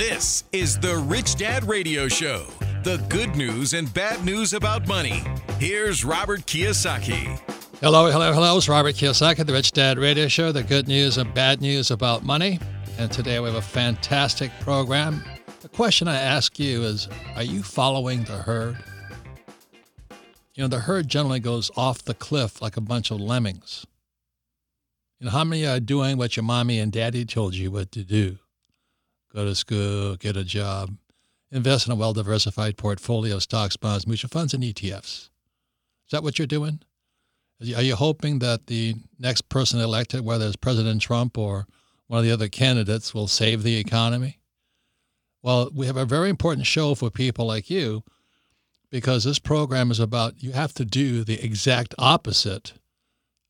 This is the Rich Dad Radio Show. The good news and bad news about money. Here's Robert Kiyosaki. Hello, hello, hello. It's Robert Kiyosaki, the Rich Dad Radio Show. The good news and bad news about money. And today we have a fantastic program. The question I ask you is Are you following the herd? You know, the herd generally goes off the cliff like a bunch of lemmings. You know, how many are doing what your mommy and daddy told you what to do? Go to school, get a job, invest in a well diversified portfolio of stocks, bonds, mutual funds, and ETFs. Is that what you're doing? Are you hoping that the next person elected, whether it's President Trump or one of the other candidates, will save the economy? Well, we have a very important show for people like you because this program is about you have to do the exact opposite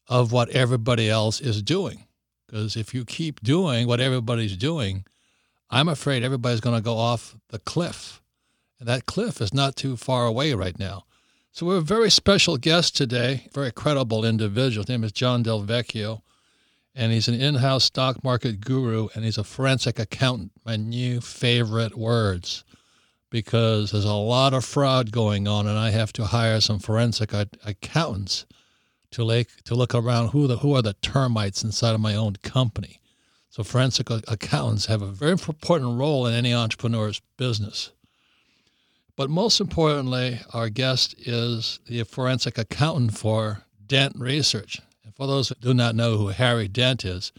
of what everybody else is doing. Because if you keep doing what everybody's doing, I'm afraid everybody's going to go off the cliff. And that cliff is not too far away right now. So we have a very special guest today, very credible individual. His name is John Del Vecchio, and he's an in-house stock market guru, and he's a forensic accountant. My new favorite words, because there's a lot of fraud going on, and I have to hire some forensic accountants to like to look around who the who are the termites inside of my own company. So forensic accountants have a very important role in any entrepreneur's business. But most importantly, our guest is the forensic accountant for Dent Research. And for those who do not know who Harry Dent is,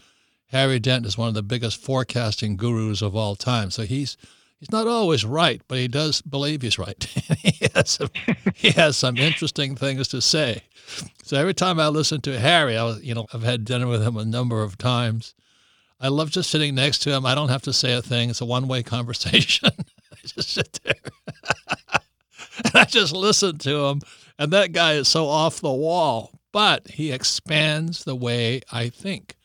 Harry Dent is one of the biggest forecasting gurus of all time. So he's he's not always right, but he does believe he's right. he, has some, he has some interesting things to say. So every time I listen to Harry, I was, you know, I've had dinner with him a number of times. I love just sitting next to him. I don't have to say a thing. It's a one way conversation. I just sit there and I just listen to him. And that guy is so off the wall, but he expands the way I think.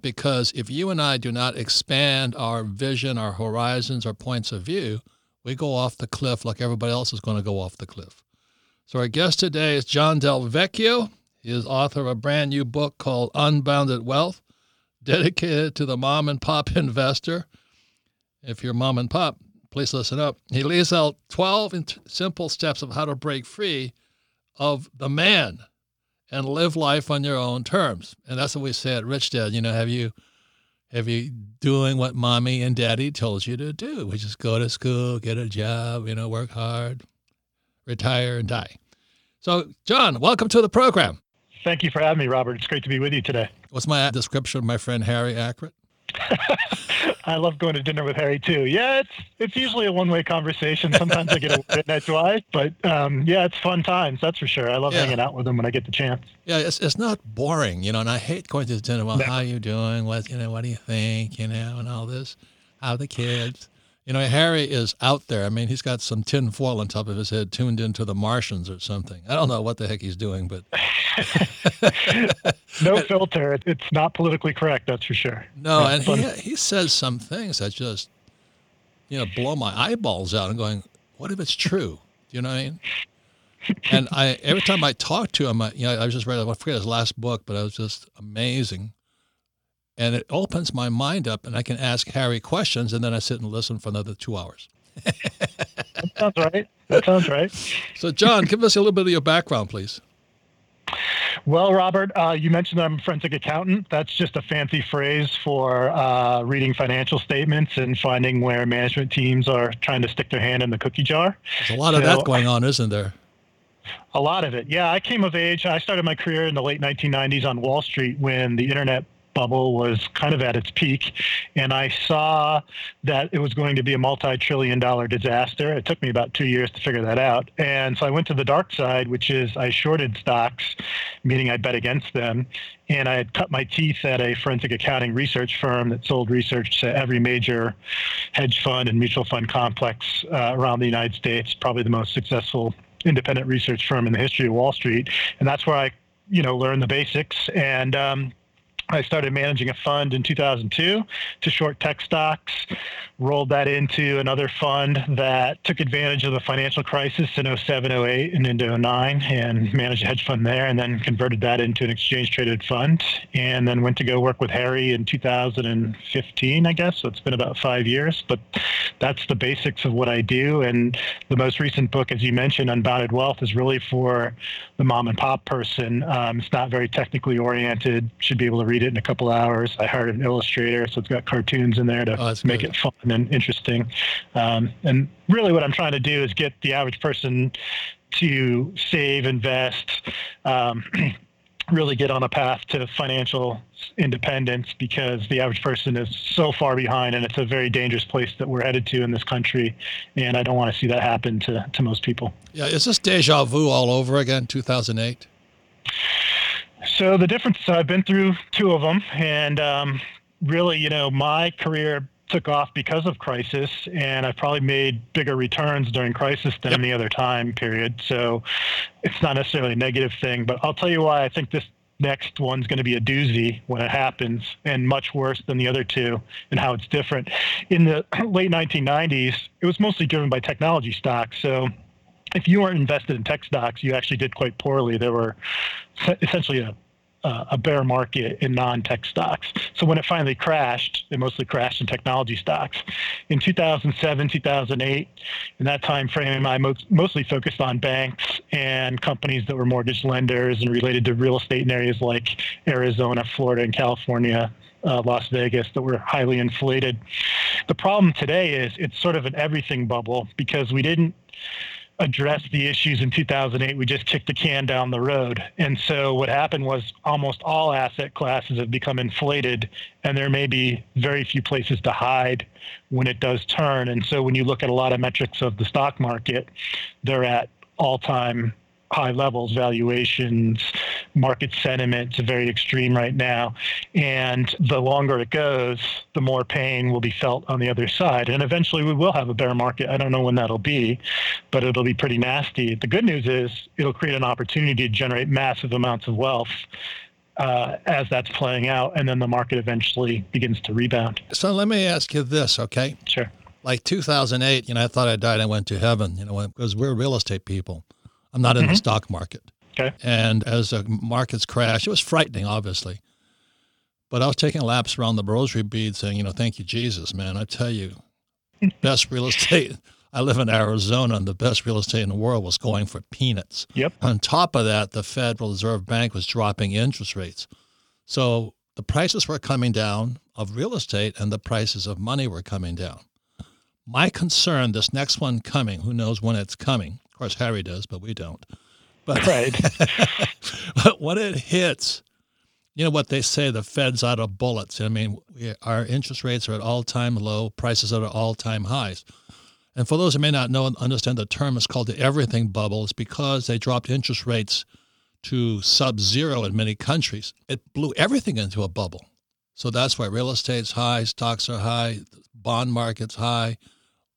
Because if you and I do not expand our vision, our horizons, our points of view, we go off the cliff like everybody else is going to go off the cliff. So our guest today is John Del Vecchio. He is author of a brand new book called Unbounded Wealth dedicated to the mom and pop investor. If you're mom and pop, please listen up. He lays out 12 simple steps of how to break free of the man and live life on your own terms. And that's what we say at Rich Dad. You know, have you have you doing what mommy and daddy told you to do? We just go to school, get a job, you know, work hard, retire, and die. So, John, welcome to the program. Thank you for having me, Robert. It's great to be with you today. Was my description of my friend Harry accurate? I love going to dinner with Harry too. Yeah, it's it's usually a one way conversation. Sometimes I get a bit edgewise, but um, yeah, it's fun times. That's for sure. I love yeah. hanging out with him when I get the chance. Yeah, it's it's not boring, you know. And I hate going to dinner. Well, no. how you doing? What you know? What do you think? You know, and all this. How the kids? You know, Harry is out there. I mean, he's got some tin foil on top of his head tuned into the Martians or something. I don't know what the heck he's doing, but. no filter. It's not politically correct, that's for sure. No, and he, he says some things that just, you know, blow my eyeballs out. I'm going, what if it's true? Do you know what I mean? and I every time I talk to him, I, you know, I just read, I forget his last book, but it was just amazing and it opens my mind up and I can ask Harry questions and then I sit and listen for another two hours. that sounds right. That sounds right. So, John, give us a little bit of your background, please. Well, Robert, uh, you mentioned I'm a forensic accountant. That's just a fancy phrase for uh, reading financial statements and finding where management teams are trying to stick their hand in the cookie jar. There's a lot of that going on, isn't there? A lot of it. Yeah, I came of age. I started my career in the late 1990s on Wall Street when the internet bubble was kind of at its peak, and I saw that it was going to be a multi-trillion dollar disaster. It took me about two years to figure that out, and so I went to the dark side, which is I shorted stocks, meaning I bet against them, and I had cut my teeth at a forensic accounting research firm that sold research to every major hedge fund and mutual fund complex uh, around the United States, probably the most successful independent research firm in the history of Wall Street, and that's where I, you know, learned the basics and. Um, I started managing a fund in 2002 to short tech stocks, rolled that into another fund that took advantage of the financial crisis in 07, 08, and into 09 and managed a hedge fund there and then converted that into an exchange traded fund and then went to go work with Harry in 2015, I guess. So it's been about five years, but that's the basics of what I do. And the most recent book, as you mentioned, Unbounded Wealth, is really for the mom and pop person. Um, it's not very technically oriented, should be able to read it in a couple hours. I hired an illustrator, so it's got cartoons in there to oh, make good. it fun and interesting. Um, and really, what I'm trying to do is get the average person to save, invest. Um, really get on a path to financial independence because the average person is so far behind and it's a very dangerous place that we're headed to in this country and i don't want to see that happen to, to most people yeah is this deja vu all over again 2008 so the difference, I've been through two of them, and um, really, you know, my career took off because of crisis, and I've probably made bigger returns during crisis than yep. any other time period. So it's not necessarily a negative thing, but I'll tell you why I think this next one's going to be a doozy when it happens and much worse than the other two and how it's different. In the late 1990s, it was mostly driven by technology stocks. So if you weren't invested in tech stocks, you actually did quite poorly. There were essentially a uh, a bear market in non-tech stocks. So when it finally crashed, it mostly crashed in technology stocks. In 2007, 2008, in that time frame, I mo- mostly focused on banks and companies that were mortgage lenders and related to real estate in areas like Arizona, Florida, and California. Uh, Las Vegas that were highly inflated. The problem today is it's sort of an everything bubble because we didn't address the issues in 2008. We just kicked the can down the road. And so what happened was almost all asset classes have become inflated, and there may be very few places to hide when it does turn. And so when you look at a lot of metrics of the stock market, they're at all time high levels, valuations, market sentiment is very extreme right now. And the longer it goes, the more pain will be felt on the other side. And eventually we will have a bear market. I don't know when that'll be, but it'll be pretty nasty. The good news is it'll create an opportunity to generate massive amounts of wealth. Uh, as that's playing out, and then the market eventually begins to rebound. So let me ask you this, okay? Sure. Like 2008, you know, I thought I died. I went to heaven, you know, because we're real estate people. I'm not in mm-hmm. the stock market. Okay. And as the markets crashed, it was frightening, obviously. But I was taking laps around the rosary bead saying, you know, thank you, Jesus, man. I tell you, best real estate. I live in Arizona, and the best real estate in the world was going for peanuts. Yep. On top of that, the Federal Reserve Bank was dropping interest rates. So the prices were coming down of real estate, and the prices of money were coming down. My concern, this next one coming, who knows when it's coming, Of course, Harry does, but we don't. But right. but when it hits, you know what they say, the Fed's out of bullets. I mean, we, our interest rates are at all-time low, prices are at all-time highs. And for those who may not know and understand the term, it's called the everything bubble. It's because they dropped interest rates to sub-zero in many countries. It blew everything into a bubble. So that's why real estate's high, stocks are high, bond market's high.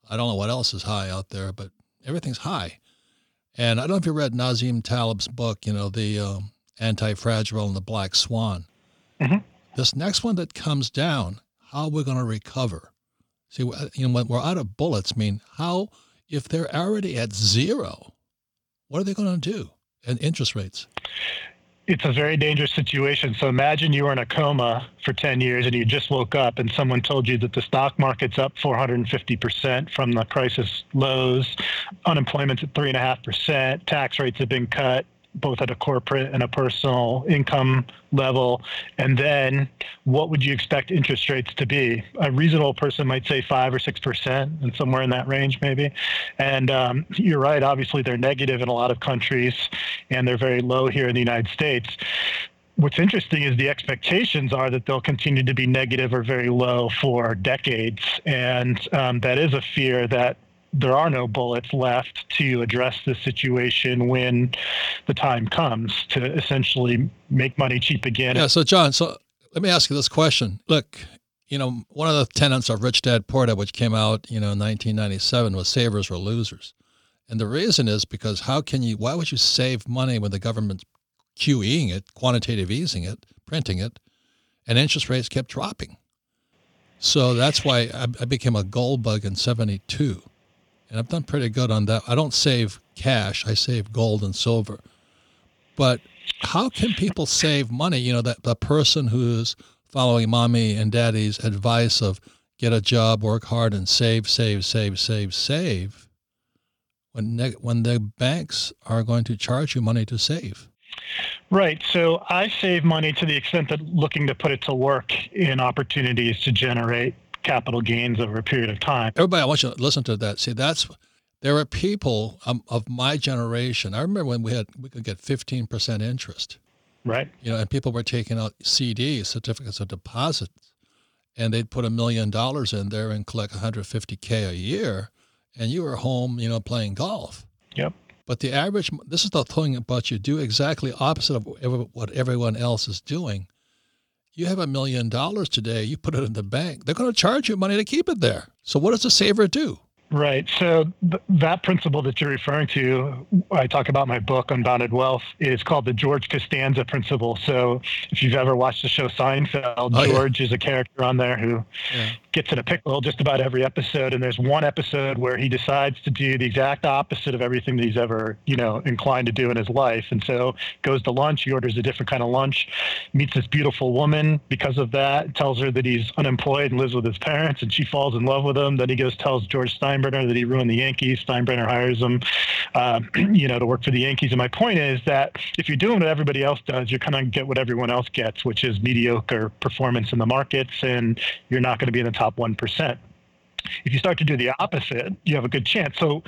I don't know what else is high out there, but everything's high. And I don't know if you read Nassim Taleb's book, you know, the um, Anti-Fragile and the Black Swan. Mm-hmm. This next one that comes down, how we're going to recover. See, you know, when we're out of bullets, I mean, how, if they're already at zero, what are they going to do? And interest rates it's a very dangerous situation. So imagine you were in a coma for 10 years and you just woke up and someone told you that the stock market's up 450% from the crisis lows, unemployment's at 3.5%, tax rates have been cut, both at a corporate and a personal income level? And then what would you expect interest rates to be? A reasonable person might say five or six percent, and somewhere in that range, maybe. And um, you're right. Obviously, they're negative in a lot of countries, and they're very low here in the United States. what's interesting is the expectations are that they'll continue to be negative or very low for decades. And um, that is a fear that there are no bullets left to address the situation when the time comes to essentially make money cheap again. Yeah. So, John, so let me ask you this question. Look, you know, one of the tenets of Rich Dad Poor Dad, which came out, you know, in 1997, was savers were losers. And the reason is because how can you, why would you save money when the government's QEing it, quantitative easing it, printing it, and interest rates kept dropping? So that's why I, I became a gold bug in 72 and I've done pretty good on that. I don't save cash; I save gold and silver. But how can people save money? You know, that the person who's following mommy and daddy's advice of get a job, work hard, and save, save, save, save, save. When ne- when the banks are going to charge you money to save. Right. So I save money to the extent that looking to put it to work in opportunities to generate capital gains over a period of time. Everybody, I want you to listen to that. See, that's there are people um, of my generation. I remember when we had we could get 15% interest. Right. You know, and people were taking out CDs, certificates of deposit, and they'd put a million dollars in there and collect 150k a year, and you were home, you know, playing golf. Yep. But the average, this is the thing about you do exactly opposite of what everyone else is doing you have a million dollars today, you put it in the bank, they're going to charge you money to keep it there. So what does the saver do? Right. So th- that principle that you're referring to, I talk about my book, Unbounded Wealth, is called the George Costanza principle. So if you've ever watched the show Seinfeld, oh, George yeah. is a character on there who yeah gets in a pickle just about every episode. And there's one episode where he decides to do the exact opposite of everything that he's ever, you know, inclined to do in his life. And so goes to lunch. He orders a different kind of lunch, meets this beautiful woman because of that, tells her that he's unemployed and lives with his parents, and she falls in love with him. Then he goes tells George Steinbrenner that he ruined the Yankees. Steinbrenner hires him, uh, you know, to work for the Yankees. And my point is that if you're doing what everybody else does, you're kind of get what everyone else gets, which is mediocre performance in the markets, and you're not going to be in the top top 1%. If you start to do the opposite, you have a good chance. So,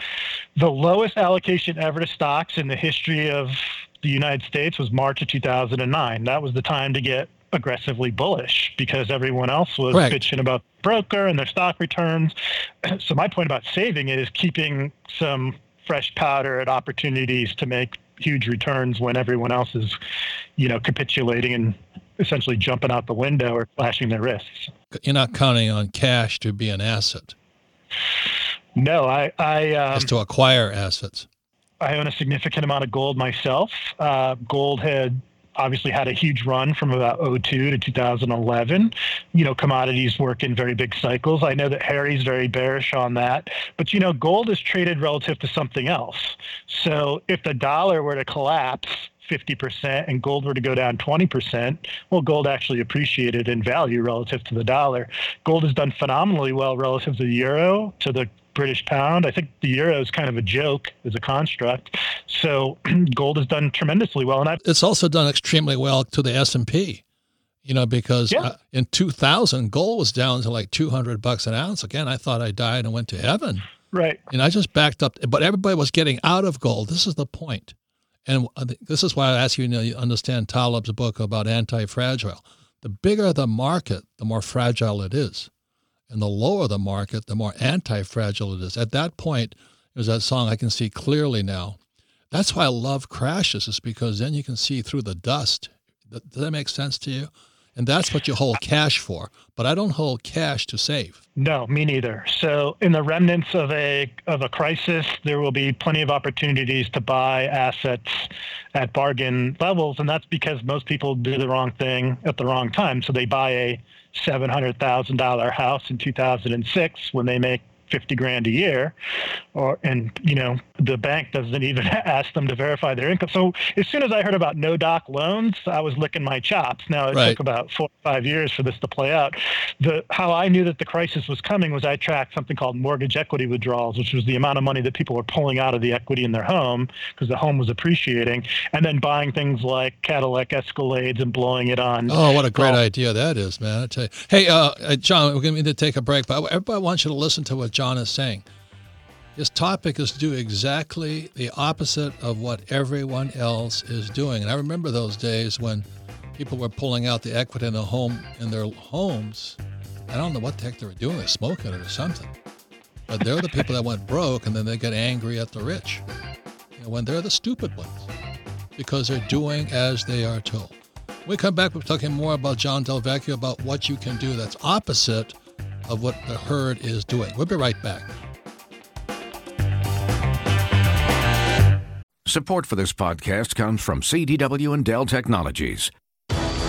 the lowest allocation ever to stocks in the history of the United States was March of 2009. That was the time to get aggressively bullish because everyone else was bitching about broker and their stock returns. So, my point about saving is keeping some fresh powder at opportunities to make huge returns when everyone else is, you know, capitulating and essentially jumping out the window or slashing their wrists. You're not counting on cash to be an asset. No, I, I um, to acquire assets. I own a significant amount of gold myself. Uh, gold had obviously had a huge run from about 02 to 2011. You know, commodities work in very big cycles. I know that Harry's very bearish on that, but you know, gold is traded relative to something else. So if the dollar were to collapse 50% and gold were to go down 20%, well, gold actually appreciated in value relative to the dollar. Gold has done phenomenally well relative to the euro, to the British pound. I think the euro is kind of a joke as a construct. So gold has done tremendously well, and I've, it's also done extremely well to the S and P. You know, because yeah. uh, in 2000, gold was down to like 200 bucks an ounce. Again, I thought I died and went to heaven. Right. And I just backed up, but everybody was getting out of gold. This is the point. And uh, this is why I ask you, know, you understand Taleb's book about anti-fragile. The bigger the market, the more fragile it is. And the lower the market, the more anti-fragile it is. At that point, there's that song, I Can See Clearly Now. That's why love crashes, is because then you can see through the dust. Does that make sense to you? And that's what you hold cash for. But I don't hold cash to save. No, me neither. So in the remnants of a of a crisis, there will be plenty of opportunities to buy assets at bargain levels, and that's because most people do the wrong thing at the wrong time. So they buy a seven hundred thousand dollar house in two thousand and six when they make 50 grand a year or and you know the bank doesn't even ask them to verify their income. So as soon as i heard about no doc loans i was licking my chops. Now it right. took about four or five years for this to play out. The how i knew that the crisis was coming was i tracked something called mortgage equity withdrawals which was the amount of money that people were pulling out of the equity in their home because the home was appreciating and then buying things like cadillac escalades and blowing it on oh what a great idea that is man. I tell you. Hey uh, uh john we're going to take a break but everybody wants you to listen to what John is saying. His topic is to do exactly the opposite of what everyone else is doing. And I remember those days when people were pulling out the equity in the home in their homes. I don't know what the heck they were doing. They're smoking it or something. But they're the people that went broke, and then they get angry at the rich. You know, when they're the stupid ones, because they're doing as they are told. When we come back, we're talking more about John Del Vecchio about what you can do that's opposite of what the herd is doing. We'll be right back. Support for this podcast comes from CDW and Dell Technologies.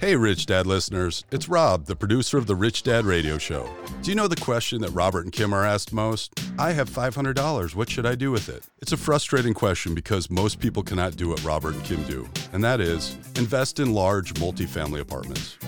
Hey, Rich Dad listeners. It's Rob, the producer of the Rich Dad Radio Show. Do you know the question that Robert and Kim are asked most? I have $500. What should I do with it? It's a frustrating question because most people cannot do what Robert and Kim do, and that is invest in large multifamily apartments.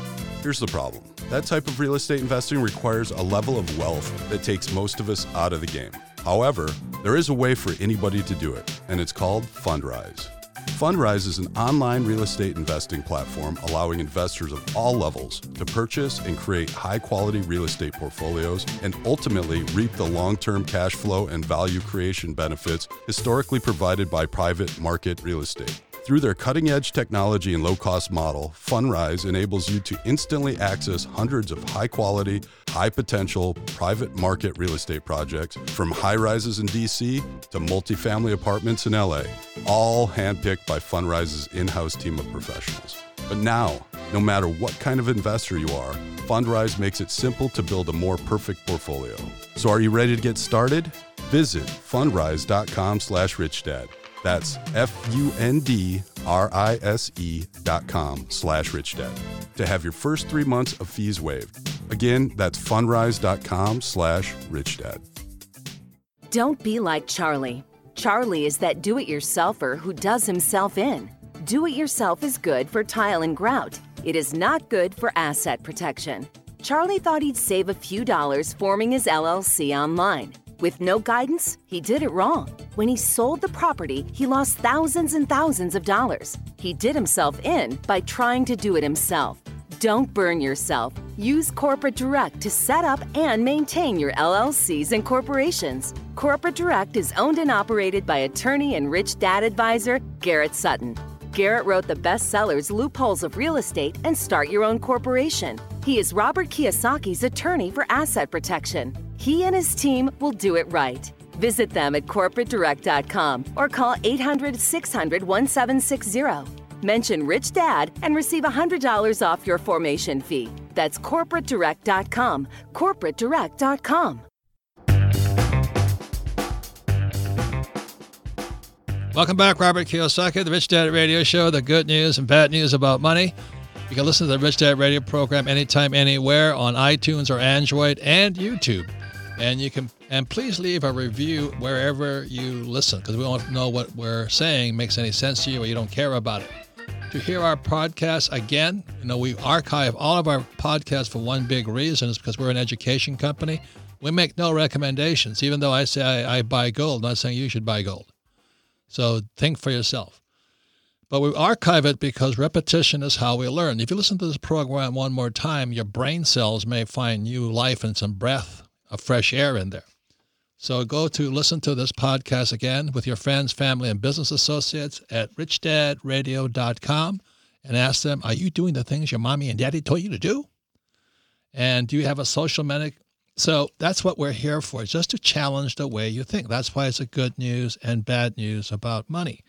Here's the problem that type of real estate investing requires a level of wealth that takes most of us out of the game. However, there is a way for anybody to do it, and it's called Fundrise. Fundrise is an online real estate investing platform allowing investors of all levels to purchase and create high quality real estate portfolios and ultimately reap the long term cash flow and value creation benefits historically provided by private market real estate. Through their cutting edge technology and low cost model, Fundrise enables you to instantly access hundreds of high quality, high potential private market real estate projects from high rises in DC to multifamily apartments in LA, all handpicked by Fundrise's in house team of professionals. But now, no matter what kind of investor you are, Fundrise makes it simple to build a more perfect portfolio. So are you ready to get started? Visit fundrise.com slash richdad. That's F-U-N-D-R-I-S-E dot com slash rich richdad to have your first three months of fees waived. Again, that's fundrise.com slash rich richdad. Don't be like Charlie. Charlie is that do-it-yourselfer who does himself in. Do-it-yourself is good for tile and grout. It is not good for asset protection. Charlie thought he'd save a few dollars forming his LLC online. With no guidance, he did it wrong. When he sold the property, he lost thousands and thousands of dollars. He did himself in by trying to do it himself. Don't burn yourself. Use Corporate Direct to set up and maintain your LLCs and corporations. Corporate Direct is owned and operated by attorney and rich dad advisor Garrett Sutton. Garrett wrote the bestsellers Loopholes of Real Estate and Start Your Own Corporation. He is Robert Kiyosaki's attorney for asset protection. He and his team will do it right. Visit them at corporatedirect.com or call 800 600 1760. Mention Rich Dad and receive $100 off your formation fee. That's corporatedirect.com. Corporatedirect.com. Welcome back, Robert Kiyosaki, the Rich Dad Radio Show, the good news and bad news about money. You can listen to the Rich Dad Radio program anytime, anywhere on iTunes or Android and YouTube. And you can and please leave a review wherever you listen because we to know what we're saying makes any sense to you or you don't care about it. To hear our podcast again, you know, we archive all of our podcasts for one big reason is because we're an education company. We make no recommendations, even though I say I, I buy gold, I'm not saying you should buy gold. So think for yourself. But we archive it because repetition is how we learn. If you listen to this program one more time, your brain cells may find new life and some breath of fresh air in there. So go to listen to this podcast again with your friends, family, and business associates at richdadradio.com and ask them, are you doing the things your mommy and daddy told you to do? And do you have a social medic? So that's what we're here for, just to challenge the way you think. That's why it's a good news and bad news about money.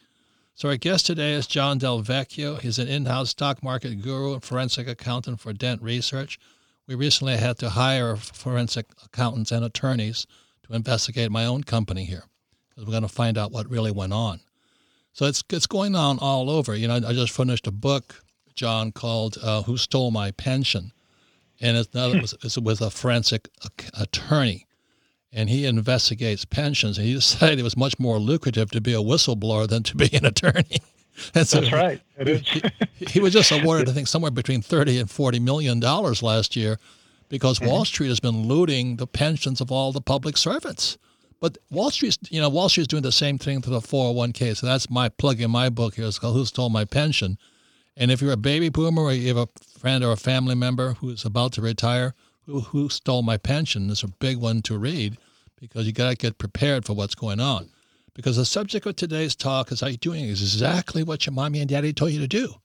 So our guest today is John Del Vecchio. He's an in-house stock market guru and forensic accountant for Dent Research. We recently had to hire forensic accountants and attorneys to investigate my own company here because we're going to find out what really went on. So it's it's going on all over. You know, I just finished a book, John, called uh, "Who Stole My Pension," and it's, now it was, it's with a forensic attorney, and he investigates pensions. And he decided it was much more lucrative to be a whistleblower than to be an attorney. That's right. It is. he, he, was just awarded, I think, somewhere between 30 and 40 million dollars last year because mm-hmm. Wall Street has been looting the pensions of all the public servants. But Wall Street, you know, Wall Street is doing the same thing to the 401k. So that's my plug in my book here. It's called Who Stole My Pension? And if you're a baby boomer or you have a friend or a family member who's about to retire, who, who stole my pension This is a big one to read because you got to get prepared for what's going on. Because the subject of today's talk is are you doing exactly what your mommy and daddy told you to do?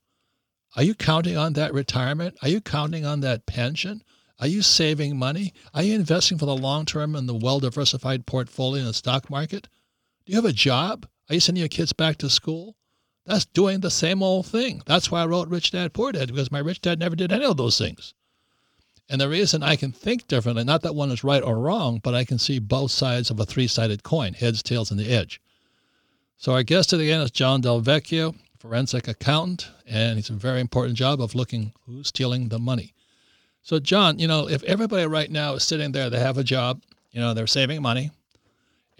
Are you counting on that retirement? Are you counting on that pension? Are you saving money? Are you investing for the long term in the well diversified portfolio in the stock market? Do you have a job? Are you sending your kids back to school? That's doing the same old thing. That's why I wrote Rich Dad Poor Dad, because my rich dad never did any of those things. And the reason I can think differently, not that one is right or wrong, but I can see both sides of a three sided coin heads, tails, and the edge. So our guest today is John Del Vecchio, forensic accountant, and he's a very important job of looking who's stealing the money. So, John, you know, if everybody right now is sitting there, they have a job, you know, they're saving money,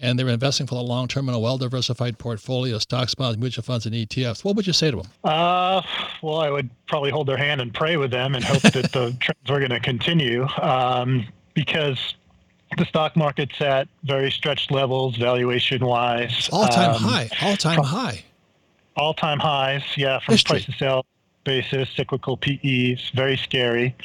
and they're investing for the long term in a well diversified portfolio of stocks, bonds, mutual funds, and ETFs, what would you say to them? Uh, well, I would probably hold their hand and pray with them and hope that the trends are going to continue um, because the stock market's at very stretched levels valuation wise. All time um, high. All time high. All time highs, yeah, from History. price to sale basis, cyclical PEs, very scary.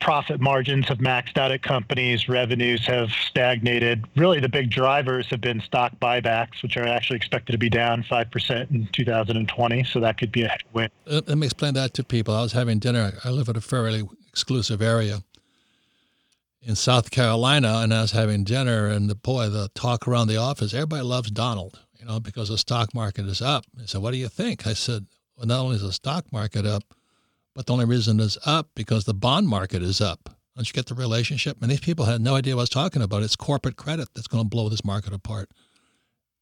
Profit margins have maxed out at companies, revenues have stagnated. Really, the big drivers have been stock buybacks, which are actually expected to be down 5% in 2020. So that could be a headwind. Uh, let me explain that to people. I was having dinner. I live in a fairly exclusive area in South Carolina, and I was having dinner, and the boy, the talk around the office, everybody loves Donald, you know, because the stock market is up. He said, What do you think? I said, well, not only is the stock market up, but the only reason it's up because the bond market is up. Don't you get the relationship? And these people had no idea what I was talking about. It's corporate credit that's going to blow this market apart.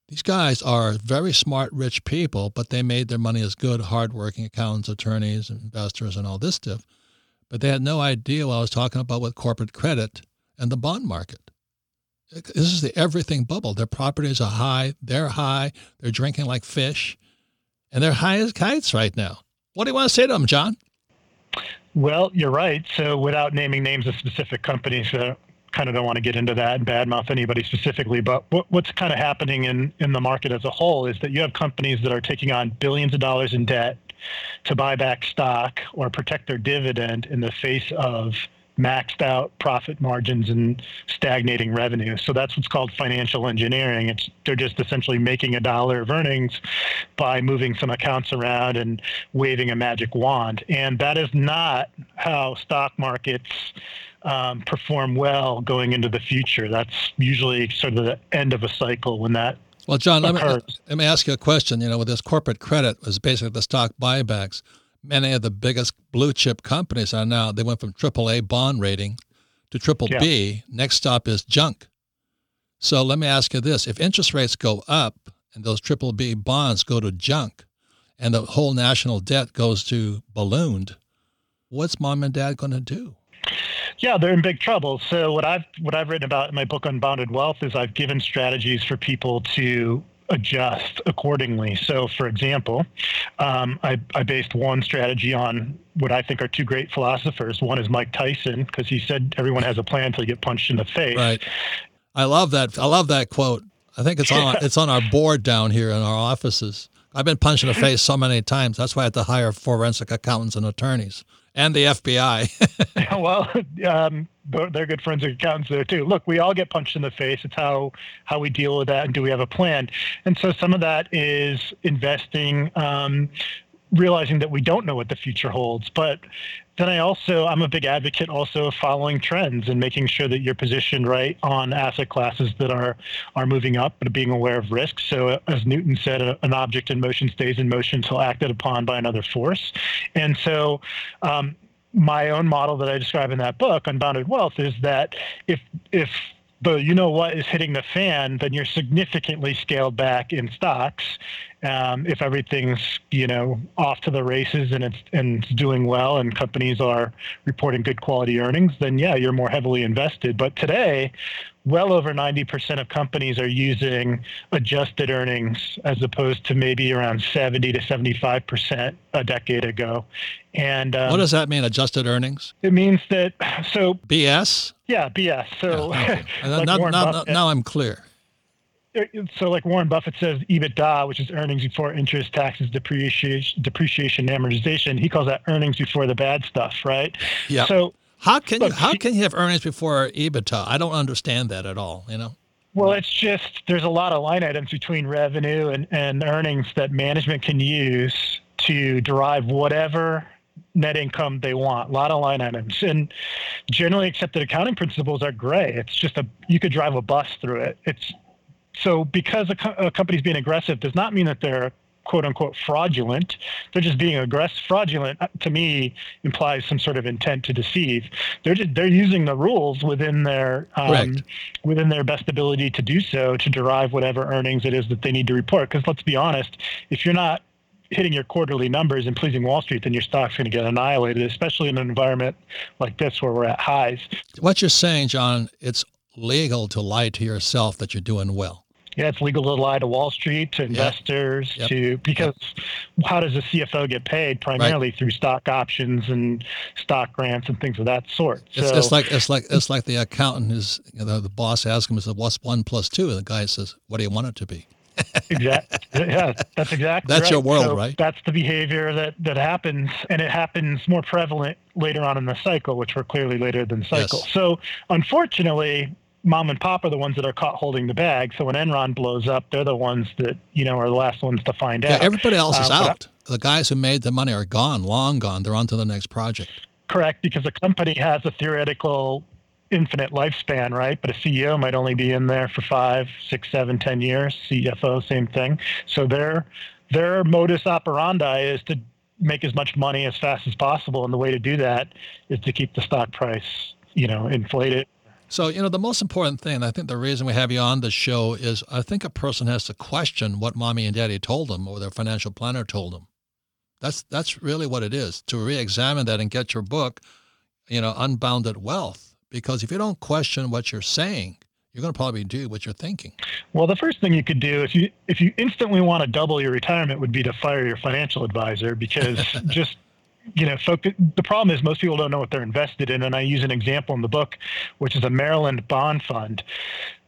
These guys are very smart, rich people, but they made their money as good, hardworking accountants, attorneys, investors, and all this stuff. But they had no idea what I was talking about with corporate credit and the bond market. This is the everything bubble. Their properties are high. They're high. They're drinking like fish and they're high as kites right now. What do you want to say to them, John? Well, you're right. So, without naming names of specific companies, uh, kind of don't want to get into that and badmouth anybody specifically. But what, what's kind of happening in, in the market as a whole is that you have companies that are taking on billions of dollars in debt to buy back stock or protect their dividend in the face of maxed out profit margins and stagnating revenue. So that's what's called financial engineering. It's they're just essentially making a dollar of earnings by moving some accounts around and waving a magic wand. And that is not how stock markets um, perform well going into the future. That's usually sort of the end of a cycle when that well, John, let me, let me ask you a question. You know, with this corporate credit was basically the stock buybacks many of the biggest blue chip companies are now they went from AAA bond rating to triple yeah. B. Next stop is junk. So let me ask you this: If interest rates go up and those triple B bonds go to junk, and the whole national debt goes to ballooned, what's mom and dad going to do? Yeah, they're in big trouble. So what I've what I've written about in my book Unbounded Wealth is I've given strategies for people to adjust accordingly. So, for example, um, I, I, based one strategy on what I think are two great philosophers. One is Mike Tyson because he said everyone has a plan until you get punched in the face. Right. I love that. I love that quote. I think it's on it's on our board down here in our offices. I've been punched in the face so many times. That's why I had to hire forensic accountants and attorneys and the FBI. well, um, they're good forensic accountants there too. Look, we all get punched in the face. It's how how we deal with that, and do we have a plan? And so some of that is investing. Um, realizing that we don't know what the future holds but then I also I'm a big advocate also of following trends and making sure that you're positioned right on asset classes that are are moving up, but being aware of risks. So as Newton said, an object in motion stays in motion until acted upon by another force. And so um, my own model that I describe in that book, Unbounded Wealth, is that if if the you know what is hitting the fan, then you're significantly scaled back in stocks. Um, if everything's you know off to the races and it's and it's doing well and companies are reporting good quality earnings, then yeah, you're more heavily invested. But today, well over 90% of companies are using adjusted earnings as opposed to maybe around 70 to 75% a decade ago. And um, what does that mean, adjusted earnings? It means that, so. BS? Yeah, BS. So yeah, okay. like now, now, now I'm clear so like Warren Buffett says EBITDA, which is earnings before interest, taxes, depreciation, depreciation, amortization. He calls that earnings before the bad stuff, right? Yeah. So how can look, you how can you have earnings before EBITDA? I don't understand that at all. You know. Well, it's just there's a lot of line items between revenue and, and earnings that management can use to derive whatever net income they want. A lot of line items, and generally accepted accounting principles are gray. It's just a you could drive a bus through it. It's so because a, co- a company's being aggressive does not mean that they're quote unquote fraudulent. They're just being aggressive. Fraudulent uh, to me implies some sort of intent to deceive. They're just, they're using the rules within their um, within their best ability to do so to derive whatever earnings it is that they need to report. Because let's be honest, if you're not hitting your quarterly numbers and pleasing Wall Street, then your stock's going to get annihilated, especially in an environment like this where we're at highs. What you're saying, John, it's legal to lie to yourself that you're doing well. Yeah, it's legal to lie to Wall Street, to investors, yep. to because yep. how does a CFO get paid? Primarily right. through stock options and stock grants and things of that sort. It's, so, it's like it's like it's like the accountant is you know, the boss asks him, "Is what's one plus two? And the guy says, "What do you want it to be?" exactly. Yeah, that's exactly. That's right. your world, so right? That's the behavior that that happens, and it happens more prevalent later on in the cycle, which we're clearly later than cycle. Yes. So, unfortunately, mom and pop are the ones that are caught holding the bag. So when Enron blows up, they're the ones that you know are the last ones to find yeah, out. Everybody else is uh, out. I, the guys who made the money are gone, long gone. They're on to the next project. Correct, because a company has a theoretical infinite lifespan, right? But a CEO might only be in there for five, six, seven, ten years. CFO, same thing. So their their modus operandi is to make as much money as fast as possible, and the way to do that is to keep the stock price, you know, inflated so, you know, the most important thing, I think the reason we have you on the show is I think a person has to question what mommy and daddy told them or their financial planner told them. That's that's really what it is to re-examine that and get your book, you know, Unbounded Wealth. Because if you don't question what you're saying, you're going to probably do what you're thinking. Well, the first thing you could do if you if you instantly want to double your retirement would be to fire your financial advisor because just you know, focus, the problem is most people don't know what they're invested in. And I use an example in the book, which is a Maryland bond fund.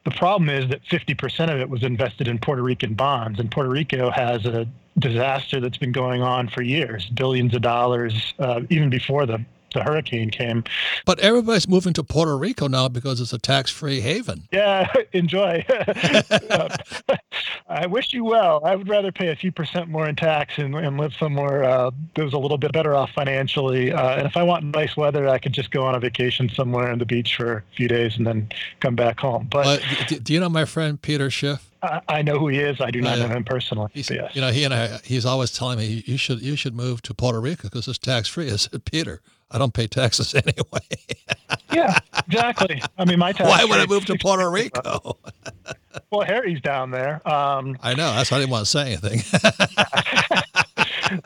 The problem is that 50% of it was invested in Puerto Rican bonds, and Puerto Rico has a disaster that's been going on for years, billions of dollars, uh, even before the the hurricane came. But everybody's moving to Puerto Rico now because it's a tax-free haven. Yeah, enjoy. I wish you well. I would rather pay a few percent more in tax and, and live somewhere uh, that was a little bit better off financially. Uh, and if I want nice weather, I could just go on a vacation somewhere on the beach for a few days and then come back home. But uh, do, do you know my friend Peter Schiff? I, know who he is. I do not know him personally. He's, yes. You know, he and I, he's always telling me you should you should move to Puerto Rico because it's tax free. I said, Peter, I don't pay taxes anyway. yeah, exactly. I mean, my tax. Why would I move to Puerto Rico? well, Harry's down there. Um, I know. That's why I didn't want to say anything.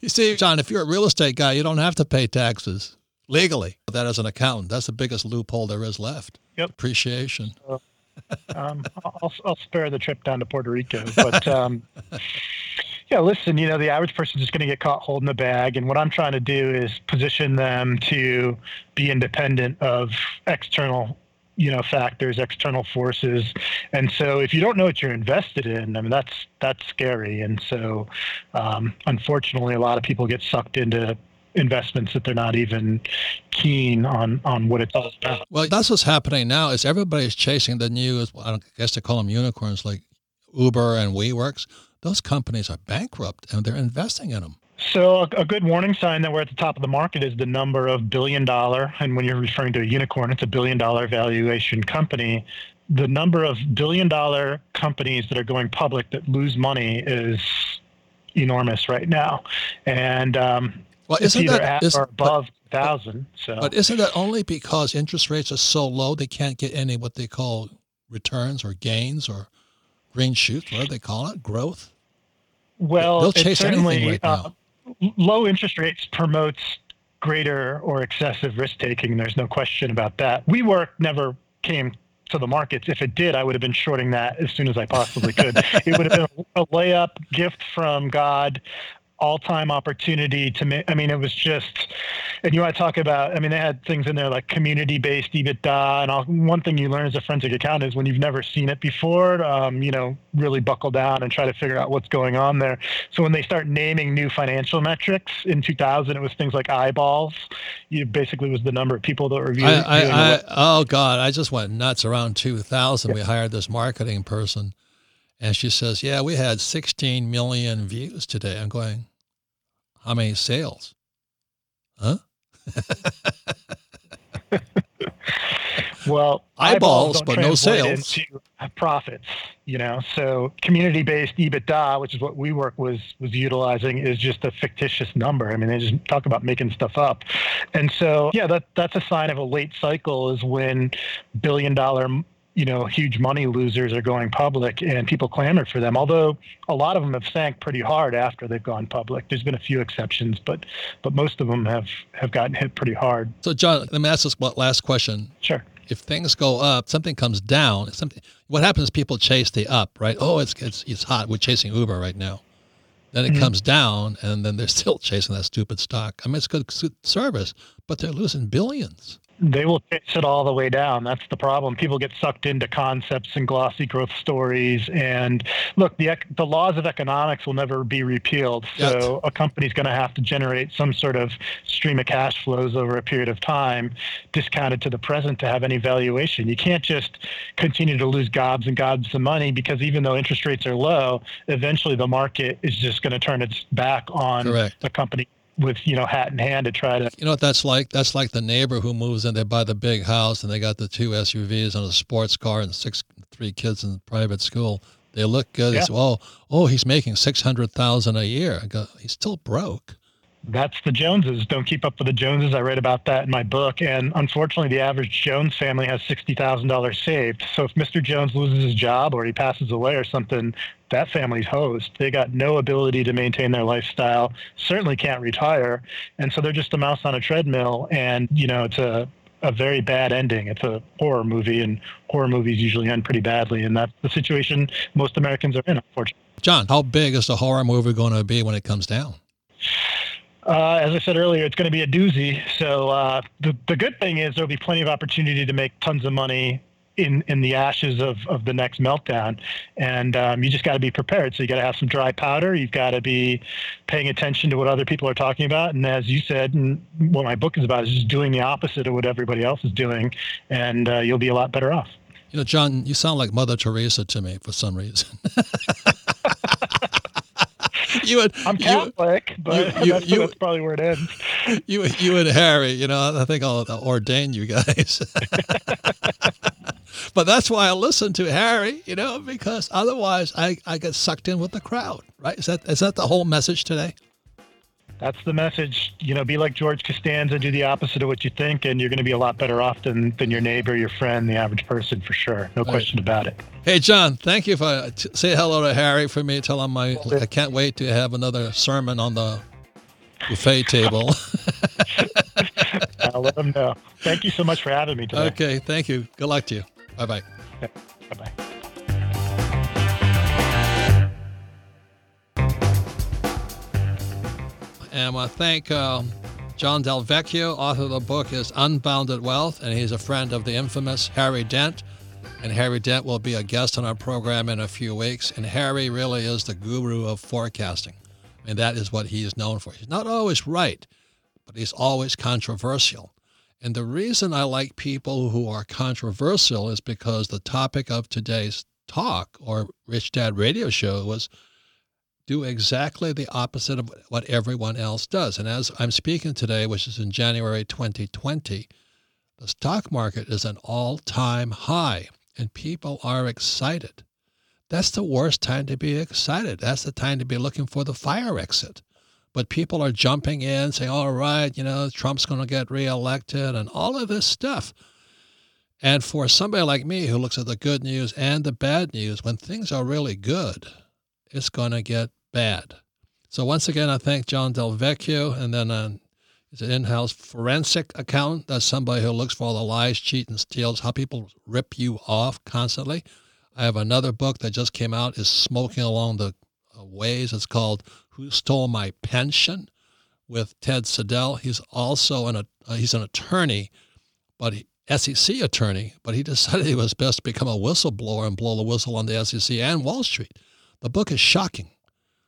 you see, John, if you're a real estate guy, you don't have to pay taxes legally. That as an accountant, that's the biggest loophole there is left. Yep. Appreciation. Uh, um, I'll, I'll spare the trip down to Puerto Rico, but um, yeah, listen, you know, the average person is just going to get caught holding the bag. And what I'm trying to do is position them to be independent of external you know factors external forces. And so if you don't know what you're invested in i mean that's that's scary. And so um, unfortunately a lot of people get sucked into investments that they're not even keen on on what it's all about. Well that's what's happening now is everybody's chasing the new i guess they call them unicorns like uber and weworks those companies are bankrupt and they're investing in them. So, a, a, good warning sign that we're at the top of the market is the number of billion dollar, and when you're referring to a unicorn, it's a billion dollar valuation company. The number of billion dollar companies that are going public that lose money is enormous right now. And um, well, isn't it's either that, at is, or above but, thousand. So, but isn't that only because interest rates are so low they can't get any what they call returns or gains or green shoots, what do they call it? Growth? Well, They'll chase certainly right uh, low interest rates promotes greater or excessive risk taking. There's no question about that. WeWork never came to the markets. If it did, I would have been shorting that as soon as I possibly could. it would have been a layup gift from God all-time opportunity to make. I mean, it was just, and you want to talk about. I mean, they had things in there like community-based EBITDA, and all, one thing you learn as a forensic accountant is when you've never seen it before, um, you know, really buckle down and try to figure out what's going on there. So when they start naming new financial metrics in 2000, it was things like eyeballs. You basically was the number of people that were viewing. I, I, I, oh God, I just went nuts around 2000. Yeah. We hired this marketing person. And she says, Yeah, we had 16 million views today. I'm going, How many sales? Huh? well, eyeballs, eyeballs but no sales. Into profits, you know. So community-based EBITDA, which is what WeWork was was utilizing, is just a fictitious number. I mean, they just talk about making stuff up, and so yeah, that that's a sign of a late cycle. Is when billion-dollar you know, huge money losers are going public and people clamor for them. Although a lot of them have sank pretty hard after they've gone public. There's been a few exceptions, but but most of them have have gotten hit pretty hard. So, John, let me ask this last question. Sure. If things go up, something comes down. Something. What happens? is People chase the up, right? Oh, it's it's it's hot. We're chasing Uber right now. Then it mm-hmm. comes down, and then they're still chasing that stupid stock. I mean, it's good service, but they're losing billions they will chase it all the way down. That's the problem. People get sucked into concepts and glossy growth stories. And look, the the laws of economics will never be repealed. So yep. a company's going to have to generate some sort of stream of cash flows over a period of time, discounted to the present to have any valuation. You can't just continue to lose gobs and gobs of money because even though interest rates are low, eventually the market is just going to turn its back on Correct. the company with you know hat in hand to try to you know what that's like that's like the neighbor who moves in they buy the big house and they got the two suvs and a sports car and six three kids in private school they look good yeah. say, oh oh he's making 600000 a year i go he's still broke that's the Joneses. Don't keep up with the Joneses. I read about that in my book. And unfortunately, the average Jones family has $60,000 saved. So if Mr. Jones loses his job or he passes away or something, that family's hosed. They got no ability to maintain their lifestyle, certainly can't retire. And so they're just a mouse on a treadmill. And, you know, it's a, a very bad ending. It's a horror movie, and horror movies usually end pretty badly. And that's the situation most Americans are in, unfortunately. John, how big is the horror movie going to be when it comes down? Uh, as I said earlier, it's going to be a doozy. So uh, the the good thing is there'll be plenty of opportunity to make tons of money in in the ashes of of the next meltdown, and um, you just got to be prepared. So you got to have some dry powder. You've got to be paying attention to what other people are talking about, and as you said, and what my book is about is just doing the opposite of what everybody else is doing, and uh, you'll be a lot better off. You know, John, you sound like Mother Teresa to me for some reason. you and I'm Catholic, you, but you, that's, you, that's, probably where it ends. You, you and Harry, you know, I think I'll ordain you guys. but that's why I listen to Harry, you know, because otherwise I, I get sucked in with the crowd, right? Is that is that the whole message today? that's the message. You know, be like George Costanza, do the opposite of what you think, and you're going to be a lot better off than, than your neighbor, your friend, the average person, for sure. No question about it. Hey, John, thank you for t- say hello to Harry for me. Tell him my I can't wait to have another sermon on the buffet table. I'll let him know. Thank you so much for having me today. Okay, thank you. Good luck to you. Bye bye. Bye bye. And I want to thank uh, John Del Vecchio, author of the book is Unbounded Wealth, and he's a friend of the infamous Harry Dent. And Harry Dent will be a guest on our program in a few weeks. And Harry really is the guru of forecasting. And that is what he is known for. He's not always right, but he's always controversial. And the reason I like people who are controversial is because the topic of today's talk or Rich Dad radio show was do exactly the opposite of what everyone else does. And as I'm speaking today, which is in January 2020, the stock market is an all time high and people are excited. That's the worst time to be excited. That's the time to be looking for the fire exit. But people are jumping in, saying, all right, you know, Trump's going to get reelected and all of this stuff. And for somebody like me who looks at the good news and the bad news, when things are really good, it's going to get bad. So once again, I thank John Del Vecchio, and then uh, He's an in-house forensic accountant. That's somebody who looks for all the lies, cheat, and steals, how people rip you off constantly. I have another book that just came out, is Smoking Along the Ways. It's called Who Stole My Pension with Ted Siedle. He's also an, uh, he's an attorney, but he, SEC attorney, but he decided it was best to become a whistleblower and blow the whistle on the SEC and Wall Street. The book is shocking.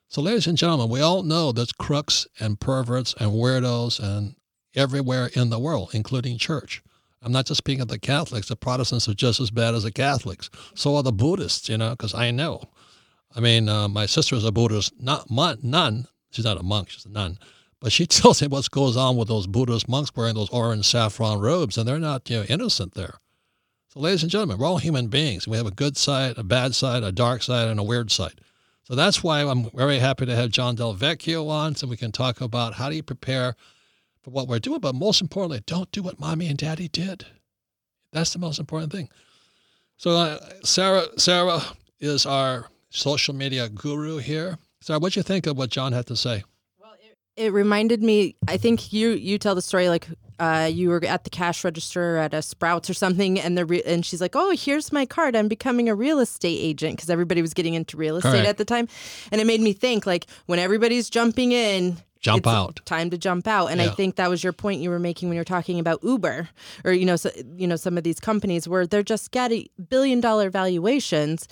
So, ladies and gentlemen, we all know there's crooks and perverts and weirdos and everywhere in the world, including church. I'm not just speaking of the Catholics. The Protestants are just as bad as the Catholics. So are the Buddhists, you know, because I know. I mean, uh, my sister is a Buddhist not mon- nun. She's not a monk. She's a nun. But she tells me what goes on with those Buddhist monks wearing those orange saffron robes, and they're not you know, innocent there. So, ladies and gentlemen, we're all human beings. We have a good side, a bad side, a dark side, and a weird side. So that's why I'm very happy to have John Del Vecchio on so we can talk about how do you prepare for what we're doing, but most importantly, don't do what mommy and daddy did. That's the most important thing. So uh, Sarah, Sarah is our social media guru here. Sarah, what do you think of what John had to say? Well, it it reminded me i think you you tell the story like uh, you were at the cash register at a sprouts or something and the re- and she's like oh here's my card i'm becoming a real estate agent because everybody was getting into real estate Correct. at the time and it made me think like when everybody's jumping in Jump it's out. time to jump out and i think that was your point you were making when you're talking about uber or you know so, you know some of these companies where they're just getting billion dollar valuations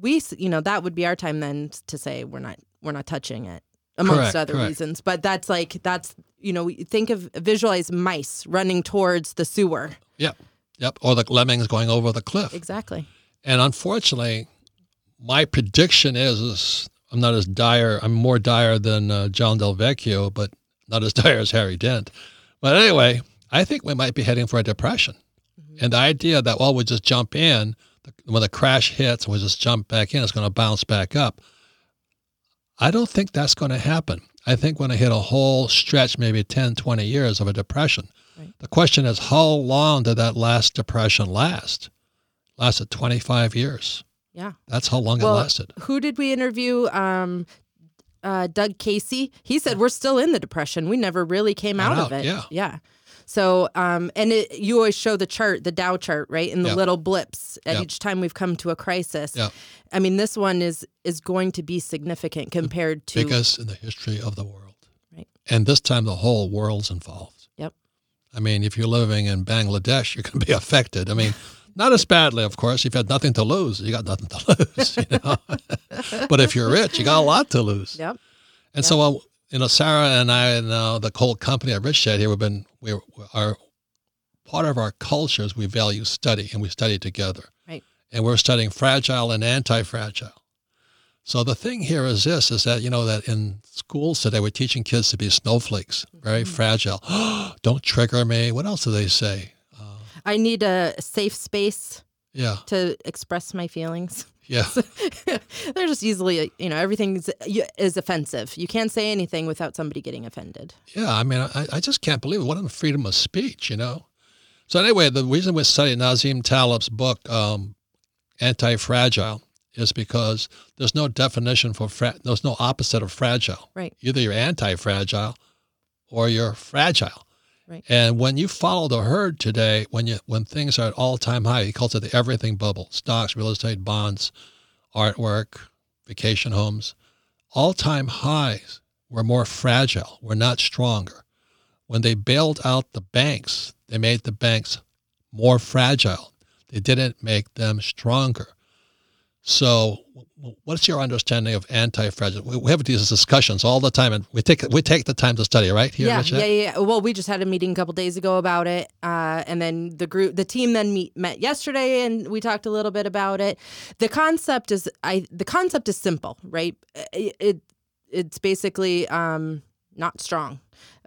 we you know that would be our time then to say we're not we're not touching it amongst Correct, other correct. reasons but that's like that's you know think of visualize mice running towards the sewer Yep. Yep. Or the lemmings going over the cliff. exactly And unfortunately, my prediction is, is I'm not as dire. I'm more dire than uh, John Del Vecchio, but not as dire as Harry Dent. But anyway, I think we might be heading for a depression. And the idea that, well, we just jump in, when the crash hits, we just jump back in, it's going to bounce back up. I don't think that's going to happen. I think when I hit a whole stretch, maybe 10, 20 years of a depression. Right. The question is, how long did that last depression last? Lasted 25 years. yeah That's how long well it lasted. who did we interview um uh, Doug Casey, he said we're still in the depression. We never really came out, out, of it. yeah. yeah. So, um, and it, you always show the chart, the Dow chart, right, in the Yeah. little blips at Yeah. each time we've come to a crisis. Yeah. I mean, this one is is going to be significant compared to Biggest in the history of the world. Right. And this time the whole world's involved. Yep. I mean, if you're living in Bangladesh, you're going to be affected. I mean, not as badly, of course. If you had nothing to lose, you got nothing to lose. You know? but if you're rich, you got a lot to lose. Yep. And so, uh, you know, Sarah and I and uh, the whole company at Rich Dad here, we've been, we are part of our culture is we value study and we study together. Right. And we're studying fragile and anti-fragile. So the thing here is this, is that, you know, that in schools today, we're teaching kids to be snowflakes, very fragile. Don't trigger me. What else do they say? I need a safe space Yeah. to express my feelings. Yeah. They're just easily, you know, everything is, is offensive. You can't say anything without somebody getting offended. Yeah, I mean, I, I just can't believe it. What a freedom of speech, you know? So anyway, the reason we're studying Nassim Taleb's book, um, Anti-Fragile, is because there's no definition for, fra- there's no opposite of fragile. Right. Either you're anti-fragile or you're fragile. Right. And when you follow the herd today, when you when things are at all-time high, he calls it the everything bubble, stocks, real estate, bonds, artwork, vacation homes, all-time highs were more fragile, were not stronger. When they bailed out the banks, they made the banks more fragile. They didn't make them stronger. So, what's your understanding of anti-fragile? We we have these discussions all the time, and we take we take the time to study, right? Here, yeah, Rich? yeah, yeah. Well, we just had a meeting a couple days ago about it, uh, and then the group, the team, then meet, met yesterday, and we talked a little bit about it. The concept is, I the concept is simple, right? It, it it's basically um, not strong.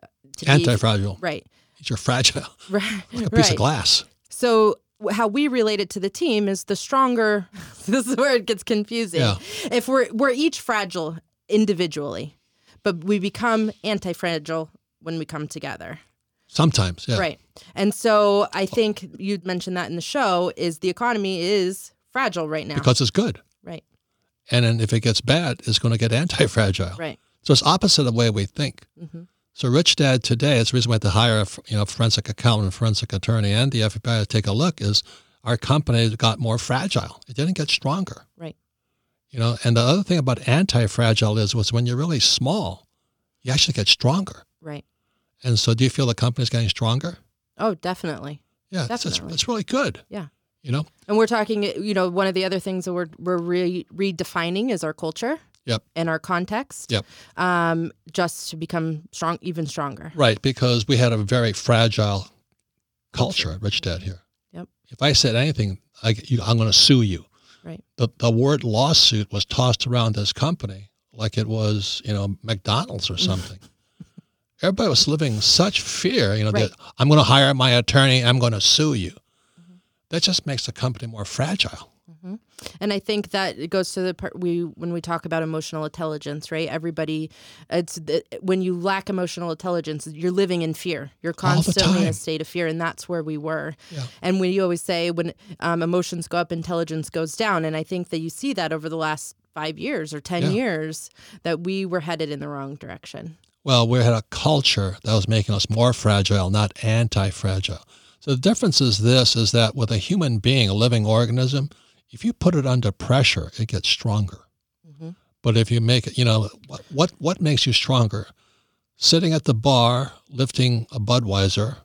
Uh, to be- Anti-fragile. right? You're fragile, Right, like a piece right. of glass. So how we relate it to the team is the stronger. this is where it gets confusing. Yeah. If we're we're each fragile individually, but we become anti-fragile when we come together. Sometimes, yeah. Right. And so I think you'd mentioned that in the show is the economy is fragile right now. Because it's good, right. and then if it gets bad, it's going to get anti-fragile. Right. So it's opposite of the way we think. hmm So Rich Dad today, it's the reason we had to hire a you know forensic accountant, forensic attorney, and the FBI to take a look. Is our company got more fragile? It didn't get stronger. Right. You know, and the other thing about anti-fragile is was when you're really small, you actually get stronger. Right. And so, do you feel the company's getting stronger? Oh, definitely. Yeah, it's, it's, Definitely. it's really good. Yeah. You know, And we're talking, you know, one of the other things that we're we're re- redefining is our culture. Yep. And our context. Yep. Um, just to become strong, even stronger. right? Because we had a very fragile culture at Rich Dad here. Yep. If I said anything, I, you, I'm going to sue you. Right. The the word lawsuit was tossed around this company like it was, you know, McDonald's or something. Everybody was living such fear, you know, Right. that I'm going to hire my attorney, I'm going to sue you. That just makes the company more fragile. And I think that it goes to the part we when we talk about emotional intelligence, right? Everybody, it's the- when you lack emotional intelligence, you're living in fear. You're constantly in a state of fear, and that's where we were. Yeah. And we always say when um, emotions go up, intelligence goes down. And I think that you see that over the last five years or ten Yeah. years that we were headed in the wrong direction. Well, we had a culture that was making us more fragile, not anti-fragile. So the difference is this: is that with a human being, a living organism, if you put it under pressure, it gets stronger. But if you make it, you know, what what what makes you stronger? Sitting at the bar lifting a Budweiser,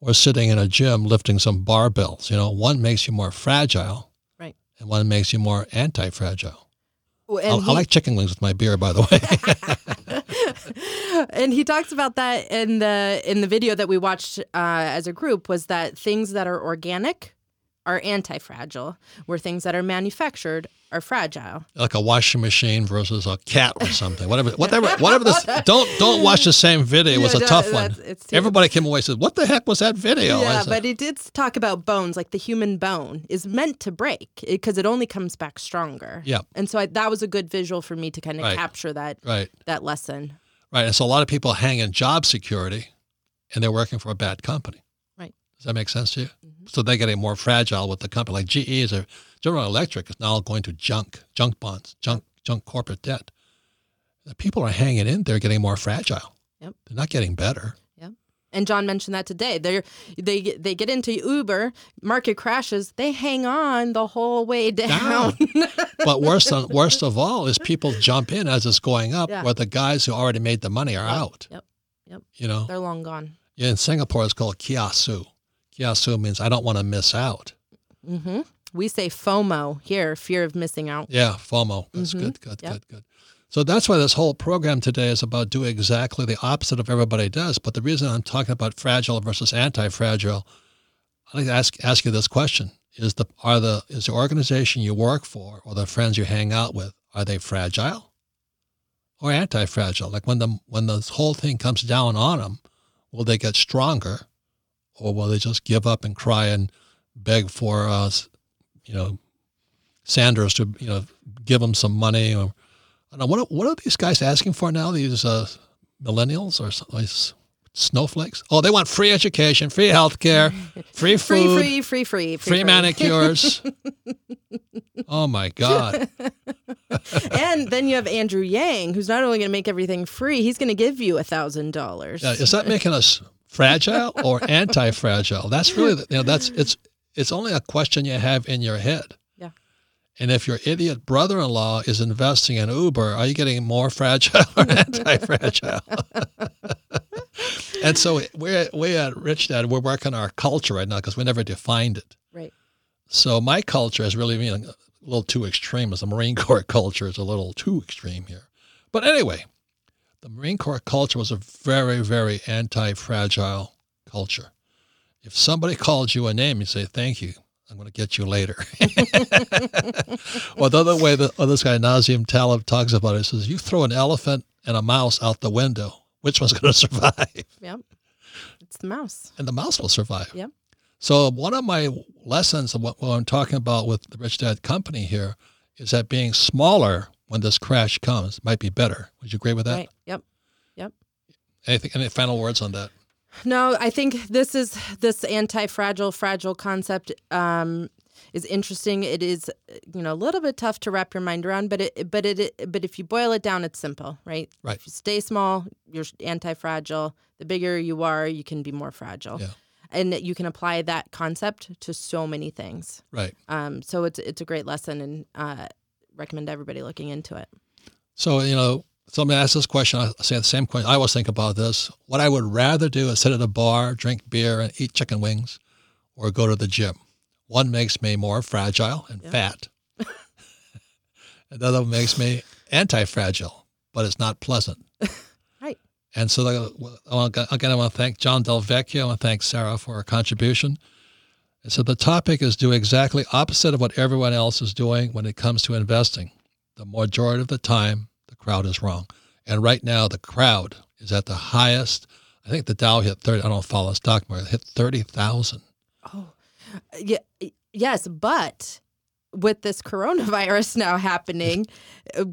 or sitting in a gym lifting some barbells. You know, one makes you more fragile, Right. and one makes you more anti-fragile. I, I like chicken wings with my beer, by the way. and he talks about that in the in the video that we watched uh, as a group was that things that are organic are anti-fragile where things that are manufactured are fragile like a washing machine versus a cat or something. Whatever, whatever, whatever. This don't don't watch the same video. It was Yeah, a no, tough one. Everybody came away and said, "What the heck was that video?" Yeah said, but he did talk about bones like the human bone is meant to break because it, only comes back stronger Yeah. and so I, that was a good visual for me to kind of Right. capture that right, that lesson right. And so a lot of people hang in job security, and they're working for a bad company. Does that make sense to you? Mm-hmm. So they're getting more fragile with the company. Like GE is a General Electric is now going to junk, junk bonds, junk, junk corporate debt. The people are hanging in there, getting more fragile. Yep. They're not getting better. Yep. And John mentioned that today. They they get- they get into Uber, market crashes, they hang on the whole way down. But worse than worst of all is people jump in as it's going up, Yeah. where the guys who already made the money are out. Yep. Yep. You know, They're long gone. Yeah, in Singapore it's called kiasu. Kiasu means I don't want to miss out. hmm We say FOMO here, fear of missing out. Yeah, FOMO. That's Mhm. good, good, Yep. good, good. So that's why this whole program today is about doing exactly the opposite of everybody does. But the reason I'm talking about fragile versus anti-fragile, I'd like to ask ask you this question: Is the are the is the organization you work for or the friends you hang out with are they fragile or anti-fragile? Like when the when this whole thing comes down on them, will they get stronger, or will they just give up and cry and beg for us, you know, Sanders to you know give them some money or I don't know what are, what are these guys asking for now? These uh, millennials or these snowflakes? Oh, they want free education, free health care, free Free, food, free, free, free, free manicures. oh my God! and then you have Andrew Yang, who's not only going to make everything free, he's going to give you a thousand dollars. Is that making us fragile or anti-fragile? That's really the- you know that's it's it's only a question you have in your head. Yeah. And if your idiot brother-in-law is investing in Uber, are you getting more fragile or anti-fragile? and so we're we at Rich Dad, we're working our culture right now because we never defined it. Right. So my culture is really know, a little too extreme. As the Marine Corps culture is a little too extreme here. But anyway, the Marine Corps culture was a very, very anti-fragile culture. If somebody called you a name, you say, "Thank you. I'm going to get you later." well, the other way that oh, this guy Nassim Taleb talks about it he says, "You throw an elephant and a mouse out the window, which one's going to survive?" Yep. It's the mouse. and the mouse will survive. Yep. So one of my lessons of what, what I'm talking about with the Rich Dad Company here is that being smaller when this crash comes might be better. Would you agree with that? Right. Yep. Yep. Anything? Any final words on that? No, I think this is this anti-fragile, fragile concept. Um, is interesting. It is, you know, a little bit tough to wrap your mind around, but it, but it, but if you boil it down, it's simple, right? Right. If you stay small, you're anti-fragile. The bigger you are, you can be more fragile. Yeah. And you can apply that concept to so many things. Right. Um, so it's it's a great lesson, and uh, recommend everybody looking into it. So, you know, somebody asked this question, I say the same question. I always think about this. What I would rather do is sit at a bar, drink beer, and eat chicken wings, or go to the gym. One makes me more fragile and Yeah. fat. Another makes me anti-fragile, but it's not pleasant. Right. And so, again, I want to thank John Del Vecchio. I want to thank Sarah for her contribution. And so the topic is do exactly opposite of what everyone else is doing when it comes to investing. The majority of the time, the crowd is wrong. And right now, the crowd is at the highest. I think the Dow hit 30. I don't follow the stock market. Hit 30,000. Oh, Yeah, yes, but with this coronavirus now happening,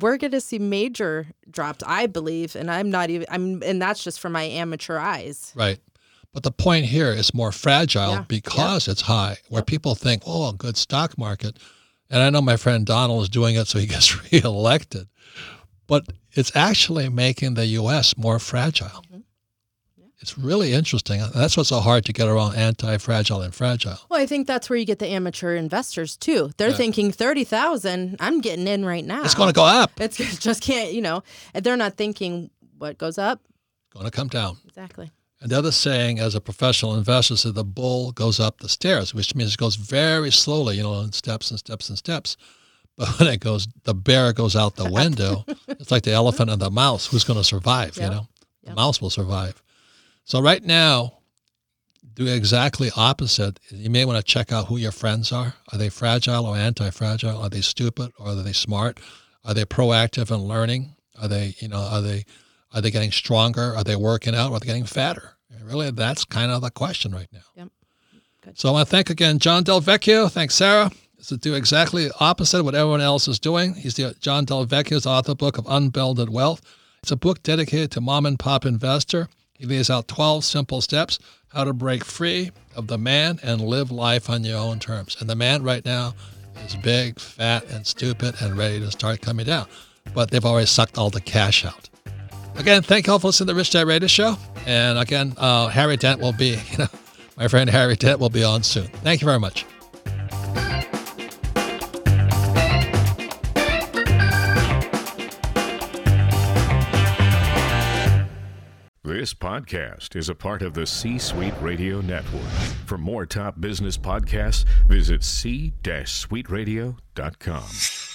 we're going to see major drops, I believe, and I'm not even I'm and that's just from my amateur eyes. Right. But the point here is more fragile Yeah. because it's high, where people think, oh, a good stock market. And I know my friend Donald is doing it so he gets reelected. But it's actually making the U.S. more fragile. Mm-hmm. It's really interesting. That's what's so hard to get around anti fragile and fragile. Well, I think that's where you get the amateur investors too. They're Yeah. thinking 30,000, I'm getting in right now. It's going to go up, It's it just can't, you know, and they're not thinking what goes up. going to come down. Exactly. And the other saying, as a professional investor, is that the bull goes up the stairs, which means it goes very slowly, you know, in steps and steps and steps. But when it goes, the bear goes out the window. it's like the elephant and the mouse. Who's going to survive? Yep. You know, the mouse will survive. So right now, do exactly opposite. You may want to check out who your friends are. Are they fragile or anti-fragile? Are they stupid or are they smart? Are they proactive in learning? Are they, you know, are they, are they getting stronger? Are they working out? Or are they getting fatter? And really, that's kind of the question right now. Yep. Good. So I want to thank again John Del Vecchio. Thanks, Sarah. To do exactly the opposite of what everyone else is doing. He's the John Del Vecchio's author book of Unbounded Wealth. It's a book dedicated to mom and pop investor. He lays out 12 simple steps how to break free of the man and live life on your own terms. And the man right now is big, fat, and stupid and ready to start coming down. But they've already sucked all the cash out. Again, thank you all for listening to the Rich Dad Radio Show. And again, uh, Harry Dent will be, you know, my friend Harry Dent will be on soon. Thank you very much. This podcast is a part of the C Suite Radio Network. For more top business podcasts, visit c-suiteradio.com.